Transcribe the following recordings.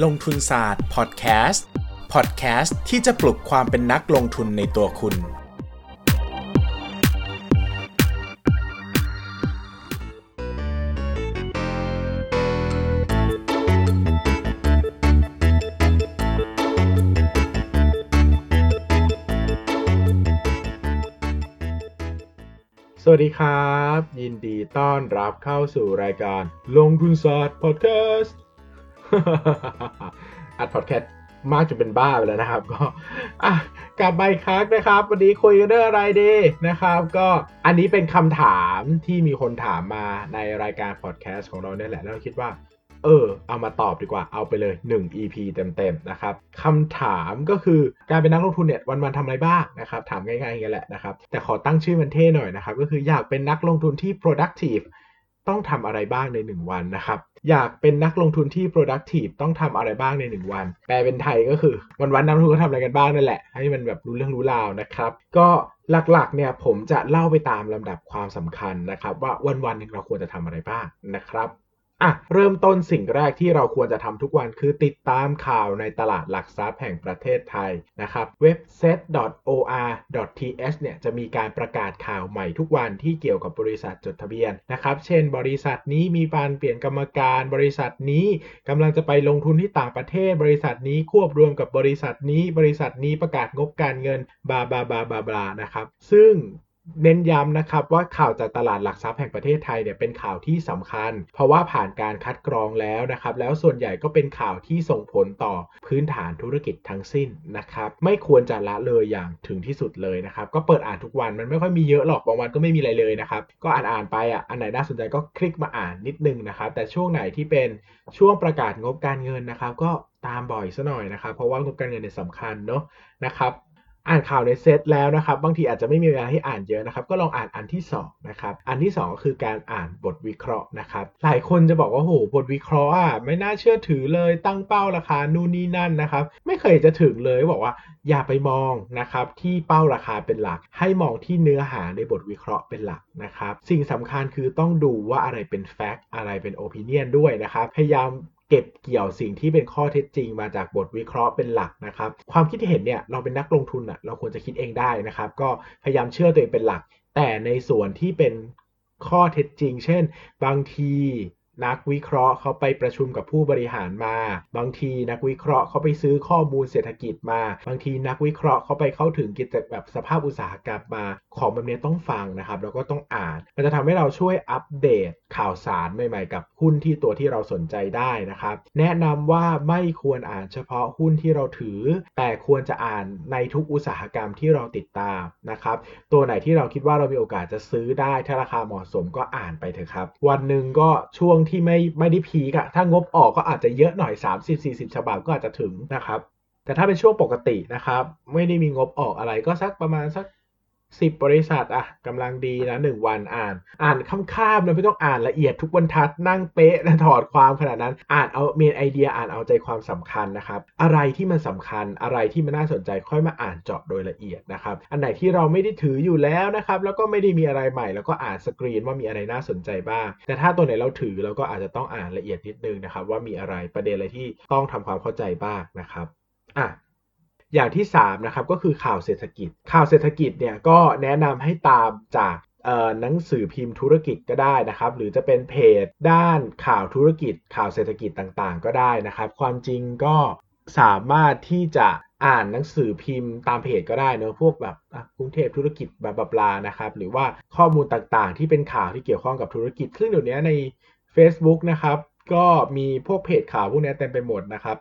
ลงทุนศาสตร์พอดแคสต์พอดแคสต์ที่จะปลุกความเป็นนักลงทุนในตัวคุณ สวัสดีครับ ยินดีต้อนรับเข้าสู่รายการลงทุนศาสตร์พอดแคสต์ อัดพอดแคสต์มากจนเป็นบ้าไปแล้วนะครับ ก็อะกลับมาอีกครั้งนะครับ วันนี้คุยกันเรื่องอะไรดีนะครับ ก็อันนี้เป็นคำถามที่มีคนถามมาในรายการพอดแคสต์ของเราเนี่ยแหละ แล้วคิดว่า เออ เอามาตอบดีกว่าเอาไปเลย 1 EP เต็มๆนะครับคำถามก็คือการเป็นนักลงทุนเนี่ยวันๆทำอะไรบ้างนะครับ ถามง่ายๆอย่างนี้แหละนะครับ แต่ขอตั้งชื่อมันเท่หน่อยนะครับ ก็คืออยากเป็นนักลงทุนที่ productive ต้องทำอะไรบ้างใน 1 วันนะครับ อยากเป็นนักลงทุนที่ productive ต้องทำอะไรบ้างใน1วัน แปลเป็นไทยก็คือ วันๆนักลงทุนก็ทำอะไรกันบ้างนั่นแหละ ให้มันแบบรู้เรื่องรู้ราวนะครับ ก็หลักๆเนี่ยผมจะเล่าไปตามลำดับความสำคัญนะครับ ว่าวันๆหนึ่งเราควรจะทำอะไรบ้างนะครับ อะเริ่มต้นสิ่งแรกที่เราควรจะทำทุกวันคือติดตามข่าวในตลาดหลักทรัพย์แห่งประเทศไทยนะครับเว็บ set.or.th เนี่ยจะมีการประกาศข่าวใหม่ทุกวันที่เกี่ยวกับบริษัทจดทะเบียนนะครับ เช่น บริษัทนี้มีการเปลี่ยนกรรมการ บริษัทนี้กำลังจะไปลงทุนที่ต่างประเทศ บริษัทนี้ควบรวมกับบริษัทนี้ บริษัทนี้ประกาศงบการเงินบาบาบาบาบานะครับ ซึ่ง เน้นย้ำนะครับว่าข่าวจากตลาดหลักทรัพย์แห่งประเทศไทยเนี่ยเป็นข่าวที่สำคัญ เพราะว่าผ่านการคัดกรองแล้วนะครับแล้วส่วนใหญ่ก็เป็นข่าวที่ส่งผลต่อพื้นฐานธุรกิจทั้งสิ้นนะครับไม่ควรจะละเลยอย่างถึงที่สุดเลยนะครับก็เปิดอ่านทุกวันมันไม่ค่อยมีเยอะหรอกบางวันก็ไม่มีอะไรเลยนะครับก็อ่านอ่านๆไปอะอันไหนน่าสนใจก็คลิกมาอ่านนิดนึงนะครับแต่ช่วงไหนที่เป็นช่วงประกาศงบการเงินนะครับก็ตามบ่อยซะหน่อยนะครับเพราะว่างบการเงินเนี่ยสำคัญเนาะนะครับ อ่านข่าวในเซตแล้วนะครับ บางทีอาจจะไม่มีเวลาให้อ่านเยอะนะครับ ก็ลองอ่านอันที่2นะครับอันที่ 2 ก็คือการอ่านบทวิเคราะห์นะครับ หลายคนจะบอกว่าโหบทวิเคราะห์อะไม่น่าเชื่อถือเลยตั้งเป้าราคานู่นนี่นั่นนะครับ ไม่เคยจะถึงเลยบอกว่าอย่าไปมองนะครับที่เป้าราคาเป็นหลัก ให้มองที่เนื้อหาในบทวิเคราะห์เป็นหลักนะครับ สิ่งสำคัญคือต้องดูว่าอะไรเป็นแฟกต์อะไรเป็นโอปิเนียนด้วยนะครับพยายาม เก็บเกี่ยวสิ่งที่เป็นข้อเท็จจริง มาจากบทวิเคราะห์เป็นหลักนะครับ ความคิดเห็นเนี่ยเราเป็นนักลงทุนอะเราควรจะคิดเองได้นะครับ ก็พยายามเชื่อตัวเองเป็นหลัก แต่ในส่วนที่เป็นข้อเท็จจริง เช่น บางที นักวิเคราะห์เขาไปประชุมกับผู้บริหารมา บางทีนักวิเคราะห์เขาไปซื้อข้อมูลเศรษฐกิจมา บางทีนักวิเคราะห์เขาไปเข้าถึงกิจแบบสภาพอุตสาหกรรมมา ของแบบนี้ต้องฟังนะครับ แล้วก็ต้องอ่าน มันจะทำให้เราช่วยอัปเดตข่าวสารใหม่ๆ กับหุ้นที่ตัวที่เราสนใจได้นะครับ แนะนำว่าไม่ควรอ่านเฉพาะหุ้นที่เราถือ แต่ควรจะอ่านในทุกอุตสาหกรรมที่เราติดตามนะครับ ตัวไหนที่เราคิดว่าเรามีโอกาสจะซื้อได้ถ้าราคาเหมาะสมก็อ่านไปเถอะครับ วันหนึ่งก็ช่วงที่ไม่ไม่ได้พีกอะถ้างบออกก็อาจจะเยอะหน่อย 30-40 ฉบับก็อาจจะถึงนะครับ แต่ถ้าเป็นช่วงปกตินะครับ ไม่ได้มีงบออกอะไรก็สักประมาณสัก 10บบริษัทอะกำลังดีนะ1วันอ่าน อ่านค่ำๆเลยไม่ต้องอ่านละเอียดทุกบรรทัดนั่งเป๊ะและถอดความขนาดนั้น อ่านเอาเมนไอเดียอ่านเอาใจความสำคัญนะครับ อะไรที่มันสำคัญอะไรที่มันน่าสนใจค่อยมาอ่านเจาะโดยละเอียดนะครับ อันไหนที่เราไม่ได้ถืออยู่แล้วนะครับ แล้วก็ไม่ได้มีอะไรใหม่ แล้วก็อ่านสกรีนว่ามีอะไรน่าสนใจบ้าง แต่ถ้าตัวไหนเราถือเราก็อาจจะต้องอ่านละเอียดนิดนึงนะครับ ว่ามีอะไรประเด็นอะไรที่ต้องทำความเข้าใจบ้างนะครับอะ อย่างที่3นะครับก็คือข่าวเศรษฐกิจ ข่าวเศรษฐกิจเนี่ยก็แนะนำให้ตามจากหนังสือพิมพ์ธุรกิจก็ได้นะครับ หรือจะเป็นเพจด้านข่าวธุรกิจ ข่าวเศรษฐกิจต่างๆ ก็ได้นะครับ ความจริงก็สามารถที่จะอ่านหนังสือพิมพ์ตามเพจก็ได้เนอะพวกแบบกรุงเทพธุรกิจแบบบลานะครับ หรือว่าข้อมูลต่างๆ ที่เป็นข่าวที่เกี่ยวข้องกับธุรกิจซึ่งเดี๋ยวนี้ใน Facebook นะครับ ก็มีพวกเพจข่าวพวกนี้เต็มไปหมดนะครับ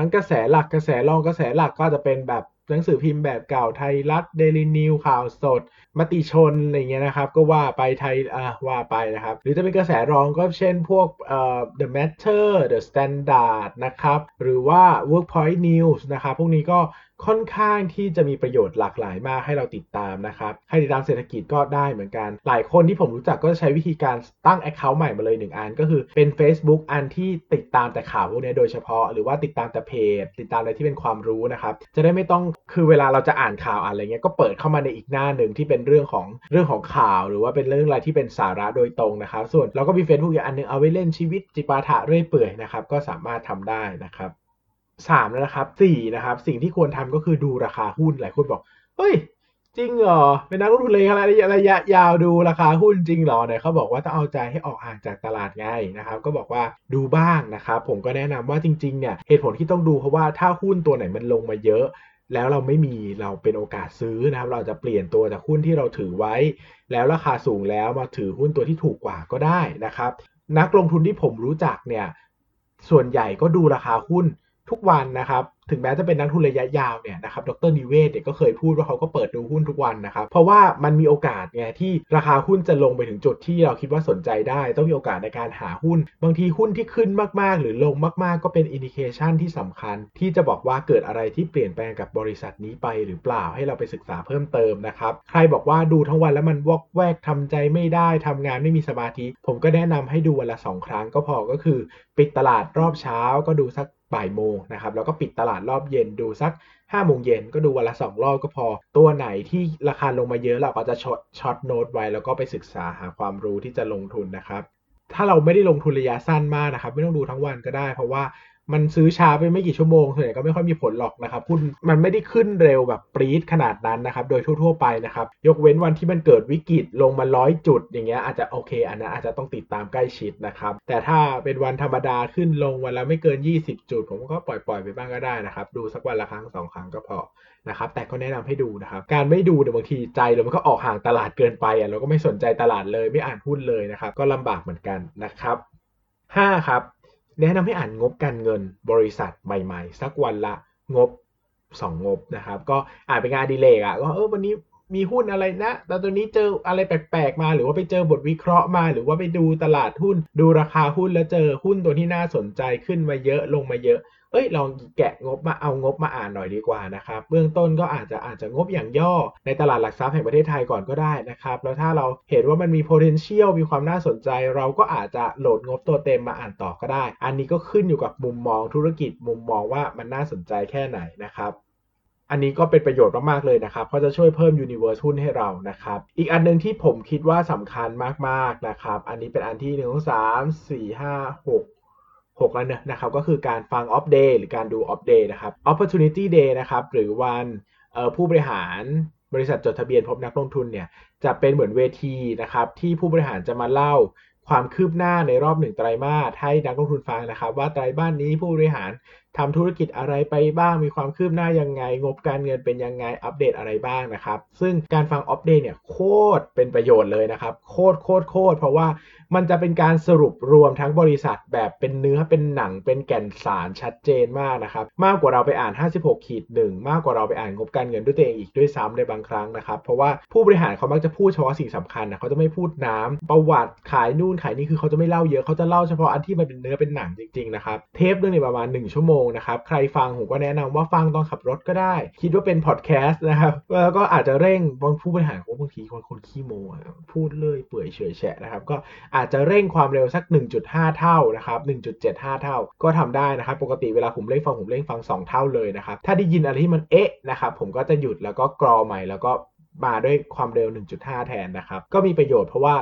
ทั้งกระแสหลักกระแสรองกระแสหลักก็จะเป็นแบบหนังสือพิมพ์แบบเก่าไทยรัฐเดลินิวข่าวสด มติชนอะไรเงี้ยนะครับ ก็ว่าไปไทยอ่าว่าไปนะครับ หรือจะเป็นกระแสรองก็เช่นพวกเอ่อ The Matter The Standard นะครับ หรือว่า Workpoint News นะครับ พวกนี้ก็ ค่อนข้างที่จะมีประโยชน์หลากหลายมากให้เราติดตามนะครับ ให้ติดตามเศรษฐกิจก็ได้เหมือนกัน หลายคนที่ผมรู้จักก็จะใช้วิธีการตั้ง Account ใหม่มาเลยหนึ่งอัน ก็คือเป็น Facebook อันที่ติดตามแต่ข่าวพวกนี้โดยเฉพาะ หรือว่าติดตามแต่เพจ ติดตามอะไรที่เป็นความรู้นะครับ จะได้ไม่ต้องคือเวลาเราจะอ่านข่าวอะไรเงี้ยก็เปิดเข้ามาในอีกหน้าหนึ่งที่เป็นเรื่องของเรื่องของข่าว หรือว่าเป็นเรื่องอะไรที่เป็นสาระโดยตรงนะครับ ส่วนเราก็มี Facebook อีกอันหนึงเอาไว้เล่นชีวิตจิปาถะเรื่อยเปื่อยนะครับก็สามารถทำได้นะครับ 3แล้วนะครับ4นะครับ สิ่งที่ควรทำก็คือดูราคาหุ้นหลายคนบอกเฮ้ย จริงเหรอเป็นนักลงทุนเลยระยะระยะยาวดูราคาหุ้นจริงเหรอเนี่ยเขาบอกว่าต้องเอาใจให้ออกห่างจากตลาดไงนะครับ ก็บอกว่าดูบ้างนะครับผมก็แนะนำว่าจริงๆเนี่ยเหตุผลที่ต้องดูเพราะว่าถ้าหุ้นตัวไหนมันลงมาเยอะ แล้วเราไม่มีเราเป็นโอกาสซื้อนะครับ เราจะเปลี่ยนตัวจากหุ้นที่เราถือไว้ แล้วราคาสูงแล้วมาถือหุ้นตัวที่ถูกกว่าก็ได้นะครับ นักลงทุนที่ผมรู้จักเนี่ยส่วนใหญ่ก็ดูราคาหุ้น ทุกวันนะครับ ถึงแม้จะเป็นนักลงทุนระยะยาวเนี่ยนะครับ ดรนิเวศน์เนี่ยก็เคยพูดว่าเขาก็เปิดดูหุ้นทุกวันนะครับ เพราะว่ามันมีโอกาสไงที่ราคาหุ้นจะลงไปถึงจุดที่เราคิดว่าสนใจได้ ต้องมีโอกาสในการหาหุ้น บางทีหุ้นที่ขึ้นมากๆ หรือลงมากๆ ก็เป็น indication ที่สำคัญ ที่จะบอกว่าเกิดอะไรที่เปลี่ยนแปลงกับบริษัทนี้ไปหรือเปล่าให้เราไปศึกษาเพิ่มเติมนะครับ ใครบอกว่าดูทั้งวันแล้วมันวอกแวกทำใจไม่ได้ทำงานไม่มีสมาธิ ผมก็แนะนำให้ดูวันละสองครั้งก็พอก็คือ ปิดตลาดรอบเช้าก็ดูสัก บ่ายโมงนะครับแล้วก็ปิดตลาดรอบเย็นดูสัก5โมงเย็นก็ดูวันละ 2 รอบก็พอ ตัวไหนที่ราคาลงมาเยอะเราก็จะ short short note ไว้ แล้วก็ไปศึกษาหาความรู้ที่จะลงทุนนะครับถ้าเราไม่ได้ลงทุนระยะสั้นมากนะครับ ไม่ต้องดูทั้งวันก็ได้ เพราะว่า มันซื้อช้าไปไม่กี่ชั่วโมงส่วนใหญ่ก็ไม่ค่อยมีผลหรอกนะครับหุ้นมันไม่ได้ขึ้นเร็วแบบปรี๊ดขนาดนั้นนะครับ โดยทั่วๆไปนะครับ ยกเว้นวันที่มันเกิดวิกฤตลงมาร้อยจุด อย่างเงี้ยอาจจะโอเค อันนั้นอาจจะต้องติดตามใกล้ชิดนะครับ แต่ถ้าเป็นวันธรรมดาขึ้นลงวันละไม่เกิน 20 จุด ผมก็ปล่อยๆไปบ้างก็ได้นะครับ ดูสักวันละครั้งสองครั้งก็พอนะครับแต่ก็แนะนำให้ดูนะครับ การไม่ดูเนี่ยบางทีใจเรามันก็ออกห่างตลาดเกินไปอะเราก็ไม่สนใจตลาดเลยไม่อ่านหุ้นเลยนะครับ ก็ลำบากเหมือนกันนะครับ5ครับ แนะนำให้อ่านงบการเงินบริษัทใหม่ๆ สักวันละงบ2งบนะครับ ก็อ่านเป็นงานดีเลกอะก็เออวันนี้มีหุ้นอะไรนะแต่ตัวนี้เจออะไรแปลกๆ มา หรือว่าไปเจอบทวิเคราะห์มา หรือว่าไปดูตลาดหุ้น ดูราคาหุ้นแล้วเจอหุ้นตัวที่น่าสนใจขึ้นมาเยอะลงมาเยอะ เอ้ยลองแกะงบมาเอางบมาอ่านหน่อยดีกว่านะครับเบื้องต้นก็อาจจะอาจจะงบอย่างย่อในตลาดหลักทรัพย์แห่งประเทศไทยก่อนก็ได้นะครับแล้วถ้าเราเห็นว่ามันมี potential มีความน่าสนใจ เราก็อาจจะโหลดงบตัวเต็มมาอ่านต่อก็ได้ อันนี้ก็ขึ้นอยู่กับมุมมองธุรกิจมุมมองว่ามันน่าสนใจแค่ไหนนะครับอันนี้ก็เป็นประโยชน์มาก ๆ เลยนะครับ เพราะจะช่วยเพิ่ม universe หุ้นให้เรานะครับ อีกอันนึงที่ผมคิดว่าสำคัญมาก ๆ นะครับ อันนี้เป็นอันที่ 1 2 3 4 5 6 6แล้วเนี่ยนะครับก็คือการฟัง Opp Day หรือการดู Opp Day นะครับ opportunity day นะครับหรือวันผู้บริหารบริษัทจดทะเบียนพบนักลงทุนเนี่ยจะเป็นเหมือนเวทีนะครับที่ผู้บริหารจะมาเล่าความคืบหน้าในรอบหนึ่งไตรมาสให้นักลงทุนฟังนะครับ ว่าไตรมาสนี้ผู้บริหาร ทำธุรกิจอะไรไปบ้างมีความคืบหน้ายังไง งบการเงินเป็นยังไงอัปเดตอะไรบ้างนะครับ ซึ่งการฟัง Opp Day เนี่ยโคตรเป็นประโยชน์เลยนะครับ โคตรโคตรโคตรเพราะว่ามันจะเป็นการสรุปรวมทั้งบริษัทแบบเป็นเนื้อเป็นหนังเป็นแก่นสารชัดเจนมากนะครับ มากกว่าเราไปอ่าน 56ขีดหนึ่งมากกว่าเราไปอ่านงบการเงินด้วยตัวเองอีกด้วยซ้ำในบางครั้งนะครับเพราะว่าผู้บริหารเขามักจะพูดเฉพาะสิ่งสำคัญนะเขาจะไม่พูดน้ำประวัติขายนู่นขายนี่คือเขาจะไม่เล่าเยอะเขาจะเล่าเฉพาะอันที่มันเป็นเนื้อเป็นหนังจริงๆนะครับเทปเรื่องนี้ประมาณ 1 ชั่วโมงนะครับ ใครฟังผมก็แนะนำว่าฟังตอนขับรถก็ได้ คิดว่าเป็นพอดแคสต์นะครับ แล้วก็อาจจะเร่งบางผู้บริหารบางทีคนคนขี้โมพูดเลยเปื่อยเฉยแฉะนะครับ ก็อาจจะเร่งความเร็วสัก 1.5 เท่านะครับ1.75 เท่า ก็ทำได้นะครับ ปกติเวลาผมเร่งฟังผมเร่งฟัง 2 เท่าเลยนะครับ ถ้าได้ยินอะไรที่มันเอ๊ะนะครับ ผมก็จะหยุดแล้วก็กรอใหม่แล้วก็มาด้วยความเร็ว 1.5 แทนนะครับ ก็มีประโยชน์เพราะว่า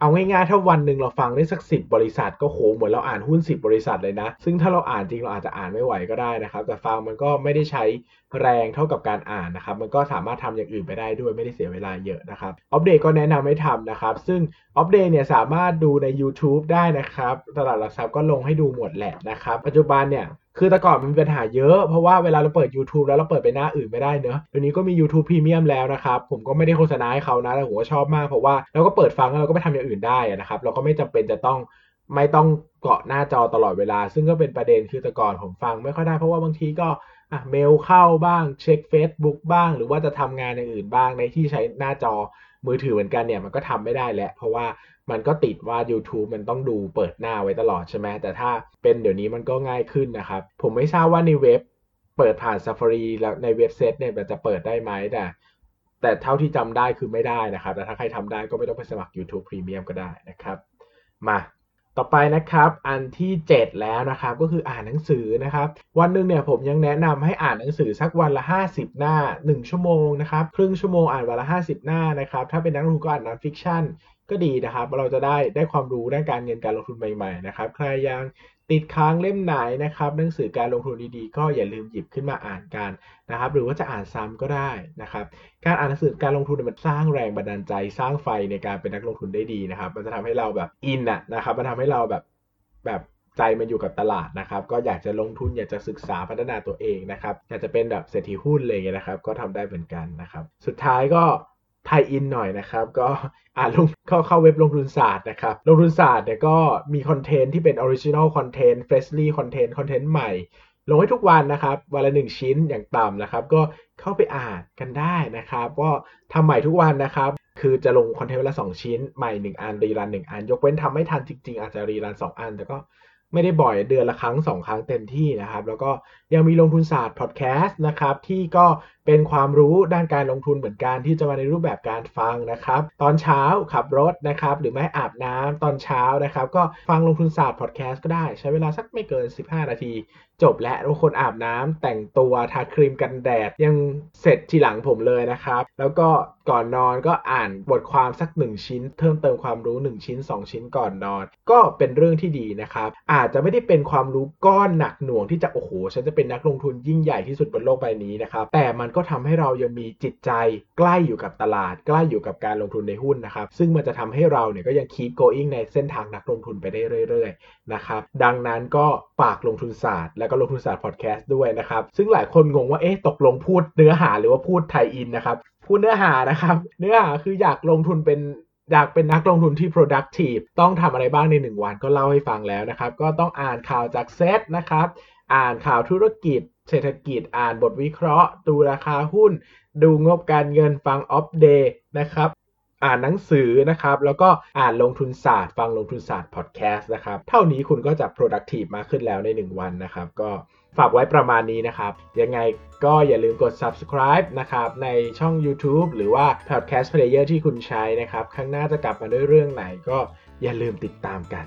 เอาง่ายๆ ถ้าวันหนึ่งเราฟังได้สักสิบบริษัทก็โหเหมือนเราอ่านหุ้น10บบริษัทเลยนะ ซึ่งถ้าเราอ่านจริงเราอาจจะอ่านไม่ไหวก็ได้นะครับ แต่ฟังมันก็ไม่ได้ใช้แรงเท่ากับการอ่านนะครับ มันก็สามารถทำอย่างอื่นไปได้ด้วยไม่ได้เสียเวลาเยอะนะครับ อัปเดตก็แนะนำให้ทำนะครับ ซึ่งอัปเดตเนี่ยสามารถดูใน YouTube ได้นะครับ ตลาดหลักทรัพย์ก็ลงให้ดูหมดแหละนะครับ ปัจจุบันเนี่ย คือแต่ก่อนมันมีปัญหาเยอะ เพราะว่าเวลาเราเปิด YouTube แล้วเราเปิดไปหน้าอื่นไม่ได้เนอะเดี๋ยวนี้ก็มี YouTube Premium แล้วนะครับ ผมก็ไม่ได้โฆษณาให้เขานะ แต่ผมก็ชอบมากเพราะว่าเราก็เปิดฟังแล้วเราก็ไปทำอย่างอื่นได้นะครับ เราก็ไม่จำเป็นจะต้องไม่ต้องเกาะหน้าจอตลอดเวลา ซึ่งก็เป็นประเด็นคือแต่ก่อนผมฟังไม่ค่อยได้เพราะว่าบางทีก็อะเมลเข้าบ้างเช็ค Facebook บ้าง หรือว่าจะทำงานอย่างอื่นบ้างในที่ใช้หน้าจอ มือถือเหมือนกันเนี่ยมันก็ทำไม่ได้แหละ เพราะว่ามันก็ติดว่า YouTube มันต้องดูเปิดหน้าไว้ตลอดใช่ไหมแต่ถ้าเป็นเดี๋ยวนี้มันก็ง่ายขึ้นนะครับ ผมไม่ทราบว่าในเว็บเปิดผ่าน Safari แล้วในเว็บเซตเนี่ยมันจะเปิดได้ไหมแต่แต่เท่าที่จำได้คือไม่ได้นะครับแต่ถ้าใครทำได้ก็ไม่ต้องไปสมัคร YouTube Premium ก็ได้นะครับ มา ต่อไปนะครับอันที่ 7 แล้วนะครับก็คืออ่านหนังสือนะครับ วันหนึ่งเนี่ยผมยังแนะนำให้อ่านหนังสือสักวันละ 50 หน้า 1 ชั่วโมงนะครับครึ่งชั่วโมงอ่านวันละ 50 หน้านะครับถ้าเป็นนักลงทุนก็อ่าน non-fiction ก็ดีนะครับเราจะได้ได้ความรู้ด้านการเงินการลงทุนใหม่ๆนะครับใครยัง ติดค้างเล่มไหนนะครับ หนังสือการลงทุนดีๆ ก็อย่าลืมหยิบขึ้นมาอ่านกันนะครับ หรือว่าจะอ่านซ้ำก็ได้นะครับ การอ่านหนังสือการลงทุนมันสร้างแรงบันดาลใจสร้างไฟในการเป็นนักลงทุนได้ดีนะครับ มันจะทำให้เราแบบ in อะนะครับ มันทำให้เราแบบแบบใจมันอยู่กับตลาดนะครับ ก็อยากจะลงทุนอยากจะศึกษาพัฒนาตัวเองนะครับ อยากจะเป็นแบบเศรษฐีหุ้นเลยนะครับ ก็ทำได้เหมือนกันนะครับ สุดท้ายก็ tie-in หน่อยนะครับ ก็อ่านลงเข้าเข้าเว็บลงทุนศาสตร์นะครับ ลงทุนศาสตร์เนี่ยก็มี content ที่เป็น original content freshly content content ใหม่ ลงให้ทุกวันนะครับ วันละหนึ่งชิ้นอย่างต่ำนะครับ ก็เข้าไปอ่านกันได้นะครับ ก็ทำใหม่ทุกวันนะครับ คือจะลง content วันละ2ชิ้น ใหม่1อัน rerun 1อัน ยกเว้นทำไม่ทันจริงๆ อาจจะ rerun 2อัน แต่ก็ไม่ได้บ่อยเดือนละครั้ง2ครั้งเต็มที่นะครับ แล้วก็ยังมีลงทุนศาสตร์พอดแคสต์นะครับที่ก็ เป็นความรู้ด้านการลงทุนเหมือนกันที่จะมาในรูปแบบการฟังนะครับ ตอนเช้าขับรถนะครับ หรือไม่อาบน้ำตอนเช้านะครับ ก็ฟังลงทุนศาสตร์พอดแคสต์ก็ได้ ใช้เวลาสักไม่เกิน 15 นาที จบและทุกคนอาบน้ำแต่งตัวทาครีมกันแดด ยังเสร็จทีหลังผมเลยนะครับ แล้วก็ก่อนนอนก็อ่านบทความสัก 1 ชิ้น เพิ่มเติมความรู้ 1 ชิ้น 2 ชิ้นก่อนนอน ก็เป็นเรื่องที่ดีนะครับ อาจจะไม่ได้เป็นความรู้ก้อนหนักหน่วงที่จะโอ้โหฉันจะเป็นนักลงทุนยิ่งใหญ่ที่สุดบนโลกใบนี้นะครับแต่มันก็ทำให้เรายังมีจิตใจใกล้อยู่กับตลาด ใกล้อยู่กับการลงทุนในหุ้นนะครับ ซึ่งมันจะทำให้เราเนี่ยก็ยัง keep going ในเส้นทางนักลงทุนไปได้เรื่อยๆนะครับ ดังนั้นก็ฝากลงทุนศาสตร์ แล้วก็ลงทุนศาสตร์พอดแคสต์ด้วยนะครับ ซึ่งหลายคนงงว่าเอ๊ะตกลงพูดเนื้อหาหรือว่าพูดไทยอินนะครับพูดเนื้อหานะครับ เนื้อหาคืออยากลงทุนเป็นอยากเป็นนักลงทุนที่ productive ต้องทำอะไรบ้างใน 1 วันก็เล่าให้ฟังแล้วนะครับ ก็ต้องอ่านข่าวจากเซตนะครับ อ่านข่าวธุรกิจ เศรษฐกิจอ่านบทวิเคราะห์ ดูราคาหุ้น ดูงบการเงินฟังอัปเดตนะครับอ่านหนังสือนะครับ แล้วก็อ่านลงทุนศาสตร์ ฟังลงทุนศาสตร์พอดแคสต์นะครับ เท่านี้คุณก็จะ productive มากขึ้นแล้วใน 1 วันนะครับ ก็ฝากไว้ประมาณนี้นะครับ ยังไงก็อย่าลืมกด subscribe นะครับ ในช่อง YouTube หรือว่า podcast player ที่คุณใช้นะครับ ข้างหน้าจะกลับมาด้วยเรื่องไหนก็อย่าลืมติดตามกัน